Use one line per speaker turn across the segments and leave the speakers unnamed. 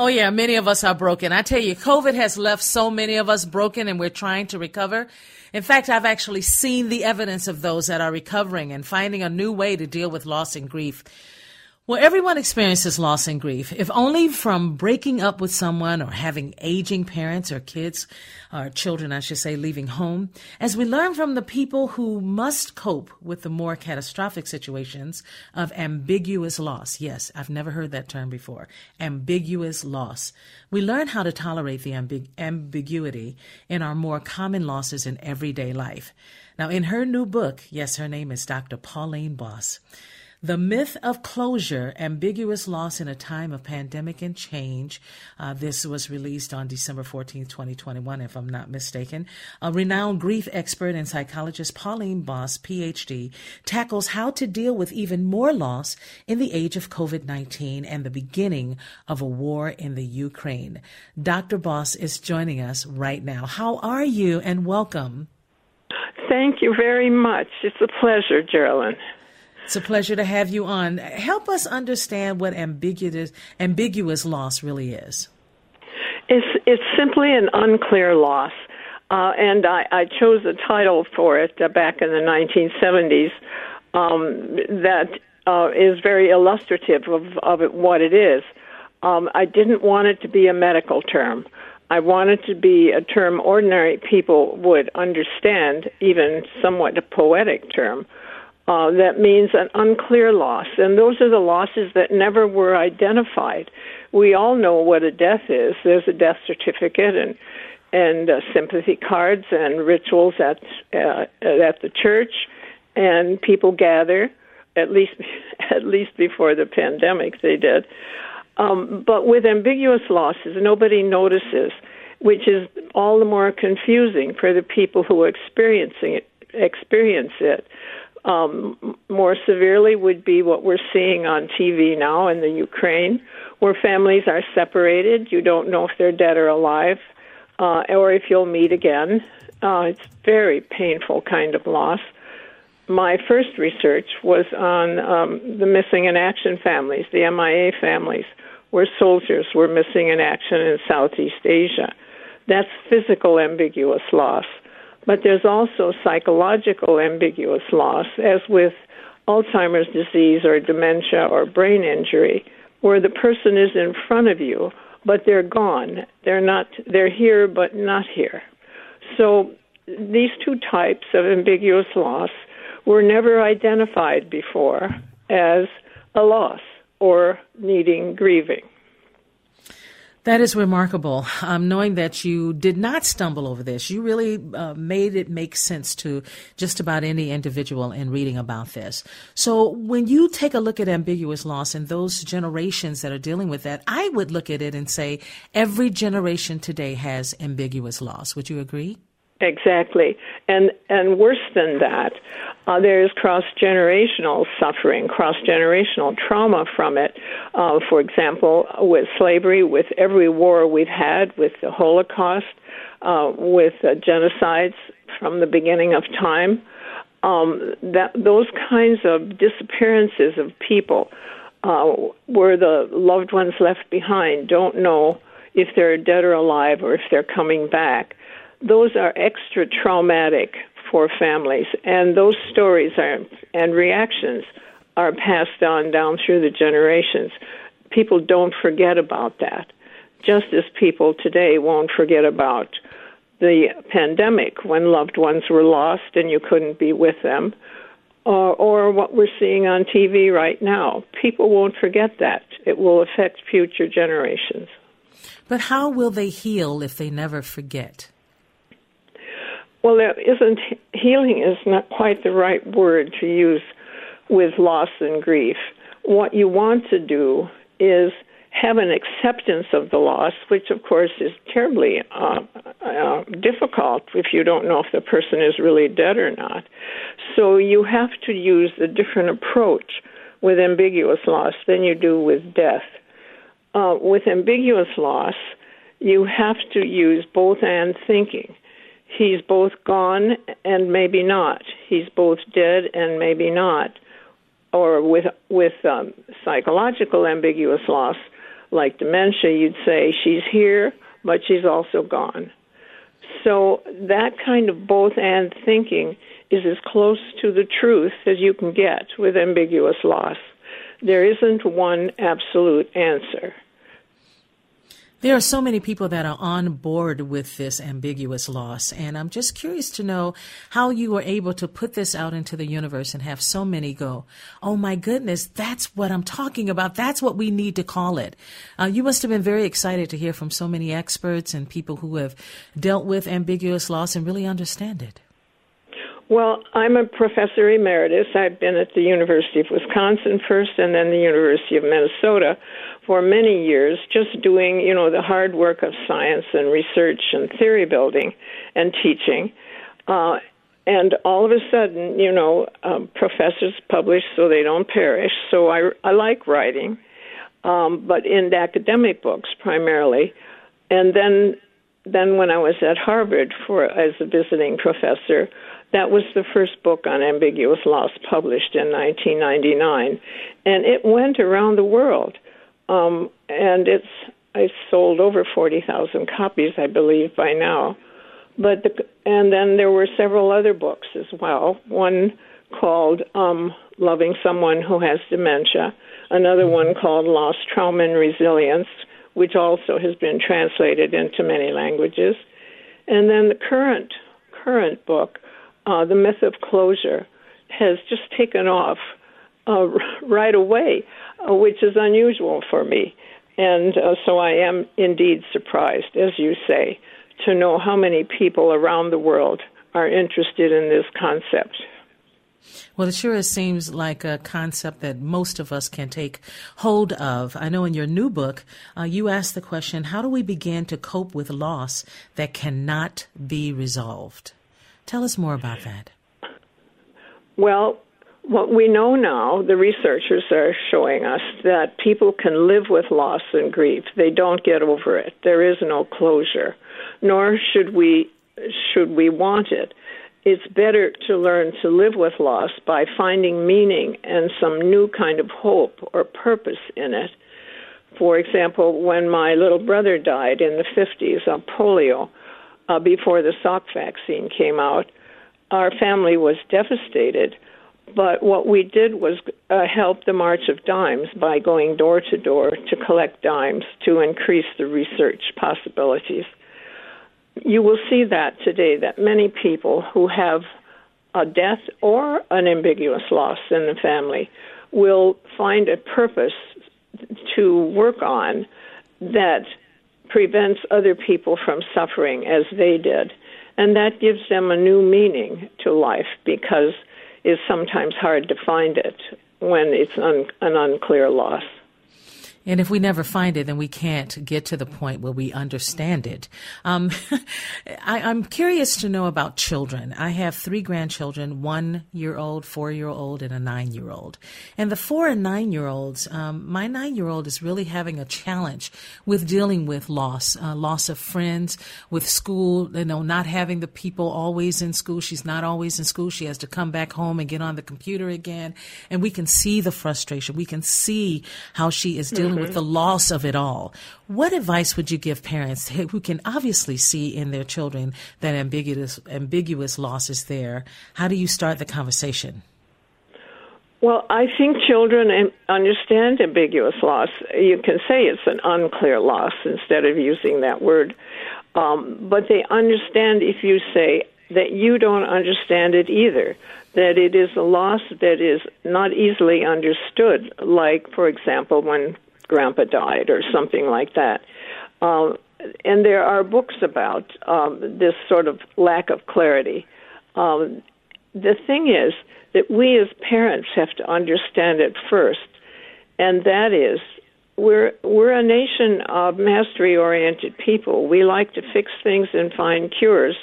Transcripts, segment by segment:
Oh, yeah, many of us are broken. I tell you, COVID has left so many of us broken and we're trying to recover. In fact, I've actually seen the evidence of those that are recovering and finding a new way to deal with loss and grief. Well, everyone experiences loss and grief, if only from breaking up with someone or having aging parents or kids, or children, I should say, leaving home. As we learn from the people who must cope with the more catastrophic situations of ambiguous loss. Yes, I've never heard that term before. Ambiguous loss. We learn how to tolerate the ambig- ambiguity in our more common losses in everyday life. Now, in her new book, yes, her name is Dr. Pauline Boss. The Myth of Closure Ambiguous Loss in a Time of Pandemic and Change. Uh, this was released on December 14, 2021, if I'm not mistaken. A renowned grief expert and psychologist, Pauline Boss, PhD, tackles how to deal with even more loss in the age of COVID 19 and the beginning of a war in the Ukraine. Dr. Boss is joining us right now. How are you and welcome?
Thank you very much. It's a pleasure, Geraldine.
It's a pleasure to have you on. Help us understand what ambiguous ambiguous loss really is.
It's it's simply an unclear loss, uh, and I, I chose a title for it uh, back in the 1970s um, that uh, is very illustrative of of it, what it is. Um, I didn't want it to be a medical term. I wanted it to be a term ordinary people would understand, even somewhat a poetic term. Uh, that means an unclear loss, and those are the losses that never were identified. We all know what a death is. There's a death certificate and and uh, sympathy cards and rituals at uh, at the church, and people gather. At least at least before the pandemic, they did. Um, but with ambiguous losses, nobody notices, which is all the more confusing for the people who are experiencing it. Experience it um, more severely would be what we're seeing on TV now in the Ukraine, where families are separated. You don't know if they're dead or alive, uh, or if you'll meet again. Uh, it's very painful kind of loss. My first research was on um, the missing in action families, the MIA families, where soldiers were missing in action in Southeast Asia. That's physical ambiguous loss. But there's also psychological ambiguous loss, as with Alzheimer's disease or dementia or brain injury, where the person is in front of you, but they're gone. They're not. They're here, but not here. So these two types of ambiguous loss were never identified before as a loss or needing grieving.
That is remarkable. Um, knowing that you did not stumble over this, you really uh, made it make sense to just about any individual in reading about this. So, when you take a look at ambiguous loss and those generations that are dealing with that, I would look at it and say every generation today has ambiguous loss. Would you agree?
Exactly, and and worse than that, uh, there is cross generational suffering, cross generational trauma from it. Uh, for example, with slavery, with every war we've had, with the Holocaust, uh, with uh, genocides from the beginning of time, um, that those kinds of disappearances of people, uh, where the loved ones left behind don't know if they're dead or alive or if they're coming back those are extra traumatic for families, and those stories are and reactions are passed on down through the generations. People don't forget about that, just as people today won't forget about the pandemic when loved ones were lost and you couldn't be with them, or, or what we're seeing on TV right now. People won't forget that. It will affect future generations.
But how will they heal if they never forget?
Well, there isn't healing is not quite the right word to use with loss and grief. What you want to do is have an acceptance of the loss, which of course is terribly uh, uh, difficult if you don't know if the person is really dead or not. So you have to use a different approach with ambiguous loss than you do with death. Uh, with ambiguous loss, you have to use both and thinking. He's both gone and maybe not. He's both dead and maybe not. Or with with um, psychological ambiguous loss, like dementia, you'd say she's here, but she's also gone. So that kind of both and thinking is as close to the truth as you can get with ambiguous loss. There isn't one absolute answer.
There are so many people that are on board with this ambiguous loss, and I'm just curious to know how you were able to put this out into the universe and have so many go, oh my goodness, that's what I'm talking about. That's what we need to call it. Uh, you must have been very excited to hear from so many experts and people who have dealt with ambiguous loss and really understand it.
Well, I'm a professor emeritus. I've been at the University of Wisconsin first and then the University of Minnesota for many years, just doing, you know, the hard work of science and research and theory building and teaching. Uh, and all of a sudden, you know, um, professors publish so they don't perish. So I, I like writing, um, but in academic books primarily. And then, then when I was at Harvard for as a visiting professor, that was the first book on ambiguous loss published in 1999, and it went around the world. Um, and it's I sold over 40,000 copies, I believe, by now. But the, and then there were several other books as well. One called um, "Loving Someone Who Has Dementia," another one called "Loss Trauma and Resilience," which also has been translated into many languages. And then the current current book uh, the myth of closure has just taken off uh, right away, which is unusual for me. And uh, so I am indeed surprised, as you say, to know how many people around the world are interested in this concept.
Well, it sure seems like a concept that most of us can take hold of. I know in your new book, uh, you ask the question how do we begin to cope with loss that cannot be resolved? Tell us more about that.
Well, what we know now, the researchers are showing us that people can live with loss and grief. They don't get over it. There is no closure, nor should we should we want it. It's better to learn to live with loss by finding meaning and some new kind of hope or purpose in it. For example, when my little brother died in the 50s of polio, uh, before the Salk vaccine came out, our family was devastated. But what we did was uh, help the March of Dimes by going door to door to collect dimes to increase the research possibilities. You will see that today that many people who have a death or an ambiguous loss in the family will find a purpose to work on that prevents other people from suffering as they did. And that gives them a new meaning to life because it's sometimes hard to find it when it's un- an unclear loss.
And if we never find it, then we can't get to the point where we understand it. Um, I, am curious to know about children. I have three grandchildren, one year old, four year old, and a nine year old. And the four and nine year olds, um, my nine year old is really having a challenge with dealing with loss, uh, loss of friends, with school, you know, not having the people always in school. She's not always in school. She has to come back home and get on the computer again. And we can see the frustration. We can see how she is dealing mm-hmm. with the loss of it all. What advice would you give parents who can obviously see in their children that ambiguous ambiguous loss is there? How do you start the conversation?
Well, I think children understand ambiguous loss. You can say it's an unclear loss instead of using that word. Um, but they understand if you say that you don't understand it either that it is a loss that is not easily understood, like, for example, when grandpa died or something like that. Um, and there are books about um, this sort of lack of clarity. Um, the thing is that we as parents have to understand it first, and that is we're we're a nation of mastery oriented people. We like to fix things and find cures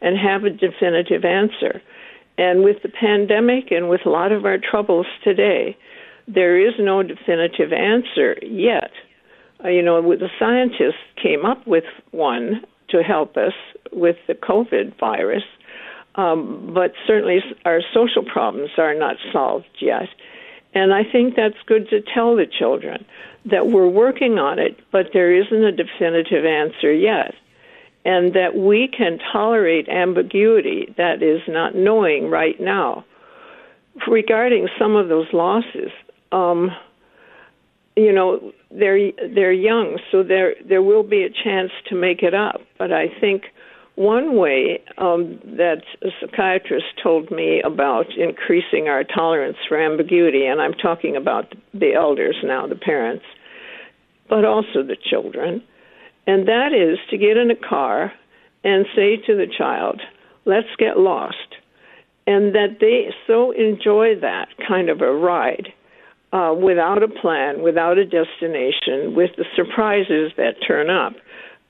and have a definitive answer. And with the pandemic and with a lot of our troubles today, there is no definitive answer yet. Uh, you know, the scientists came up with one to help us with the COVID virus, um, but certainly our social problems are not solved yet. And I think that's good to tell the children that we're working on it, but there isn't a definitive answer yet. And that we can tolerate ambiguity, that is, not knowing right now. Regarding some of those losses, um, you know, they're they're young, so there there will be a chance to make it up. But I think one way um, that a psychiatrist told me about increasing our tolerance for ambiguity, and I'm talking about the elders now, the parents, but also the children, and that is to get in a car and say to the child, let's get lost. And that they so enjoy that kind of a ride uh, without a plan, without a destination, with the surprises that turn up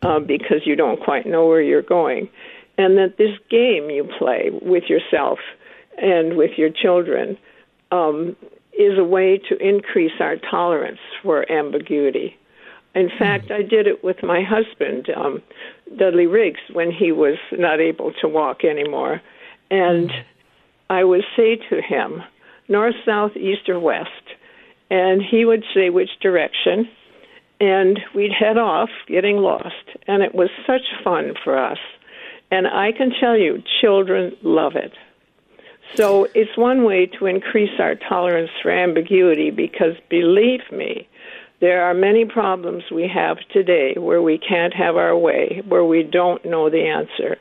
uh, because you don't quite know where you're going. And that this game you play with yourself and with your children um, is a way to increase our tolerance for ambiguity. In fact, I did it with my husband, um, Dudley Riggs, when he was not able to walk anymore. And I would say to him, north, south, east, or west. And he would say which direction and we'd head off getting lost and it was such fun for us. And i can tell you children love it. So it's one way to increase our tolerance for ambiguity because believe me there are many problems we have today where we can't have our way where we don't know the answer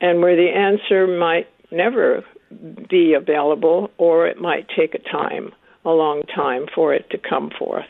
and where the answer might never be available or it might take a time a long time for it to come forth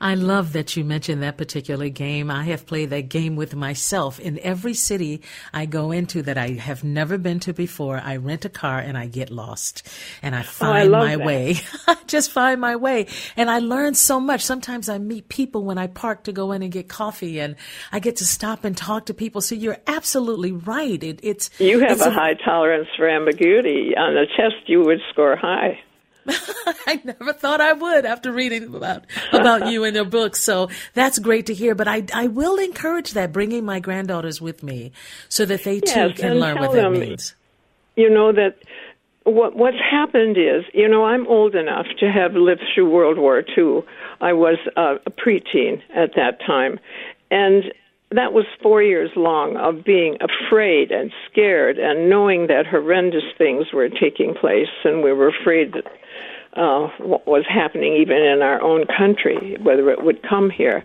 I love that you mentioned that particular game. I have played that game with myself in every city I go into that I have never been to before. I rent a car and I get lost and I find
oh, I
my
that.
way. I just find my way and I learn so much. Sometimes I meet people when I park to go in and get coffee and I get to stop and talk to people. So you're absolutely right. It, it's
you have
it's
a, a high tolerance for ambiguity. On a test, you would score high.
I never thought I would after reading about about you and your book. So that's great to hear. But I I will encourage that, bringing my granddaughters with me, so that they too can learn what that means.
You know that what what's happened is, you know, I'm old enough to have lived through World War II. I was uh, a preteen at that time, and that was four years long of being afraid and scared and knowing that horrendous things were taking place, and we were afraid that uh, what was happening even in our own country, whether it would come here.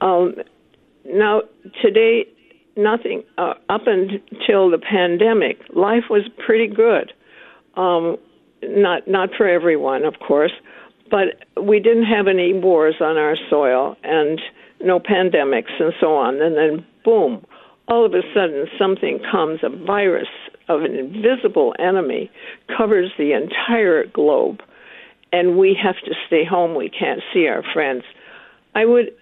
Um, now, today, nothing uh, up until the pandemic, life was pretty good. Um, not not for everyone, of course, but we didn't have any wars on our soil and no pandemics and so on. And then, boom, all of a sudden, something comes, a virus of an invisible enemy covers the entire globe and we have to stay home. We can't see our friends. I would,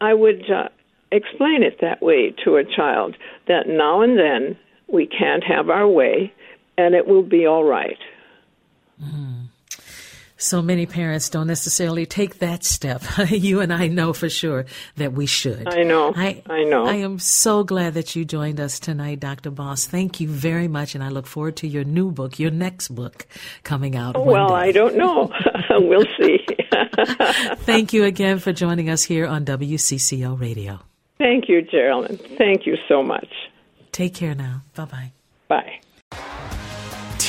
I would uh, explain it that way to a child that now and then we can't have our way, and it will be all right.
Mm so many parents don't necessarily take that step. you and I know for sure that we should.
I know. I, I know.
I am so glad that you joined us tonight, Dr. Boss. Thank you very much, and I look forward to your new book, your next book coming out.
Oh, well,
day.
I don't know. we'll see.
Thank you again for joining us here on WCCO Radio.
Thank you, Geraldine. Thank you so much.
Take care now. Bye-bye.
Bye.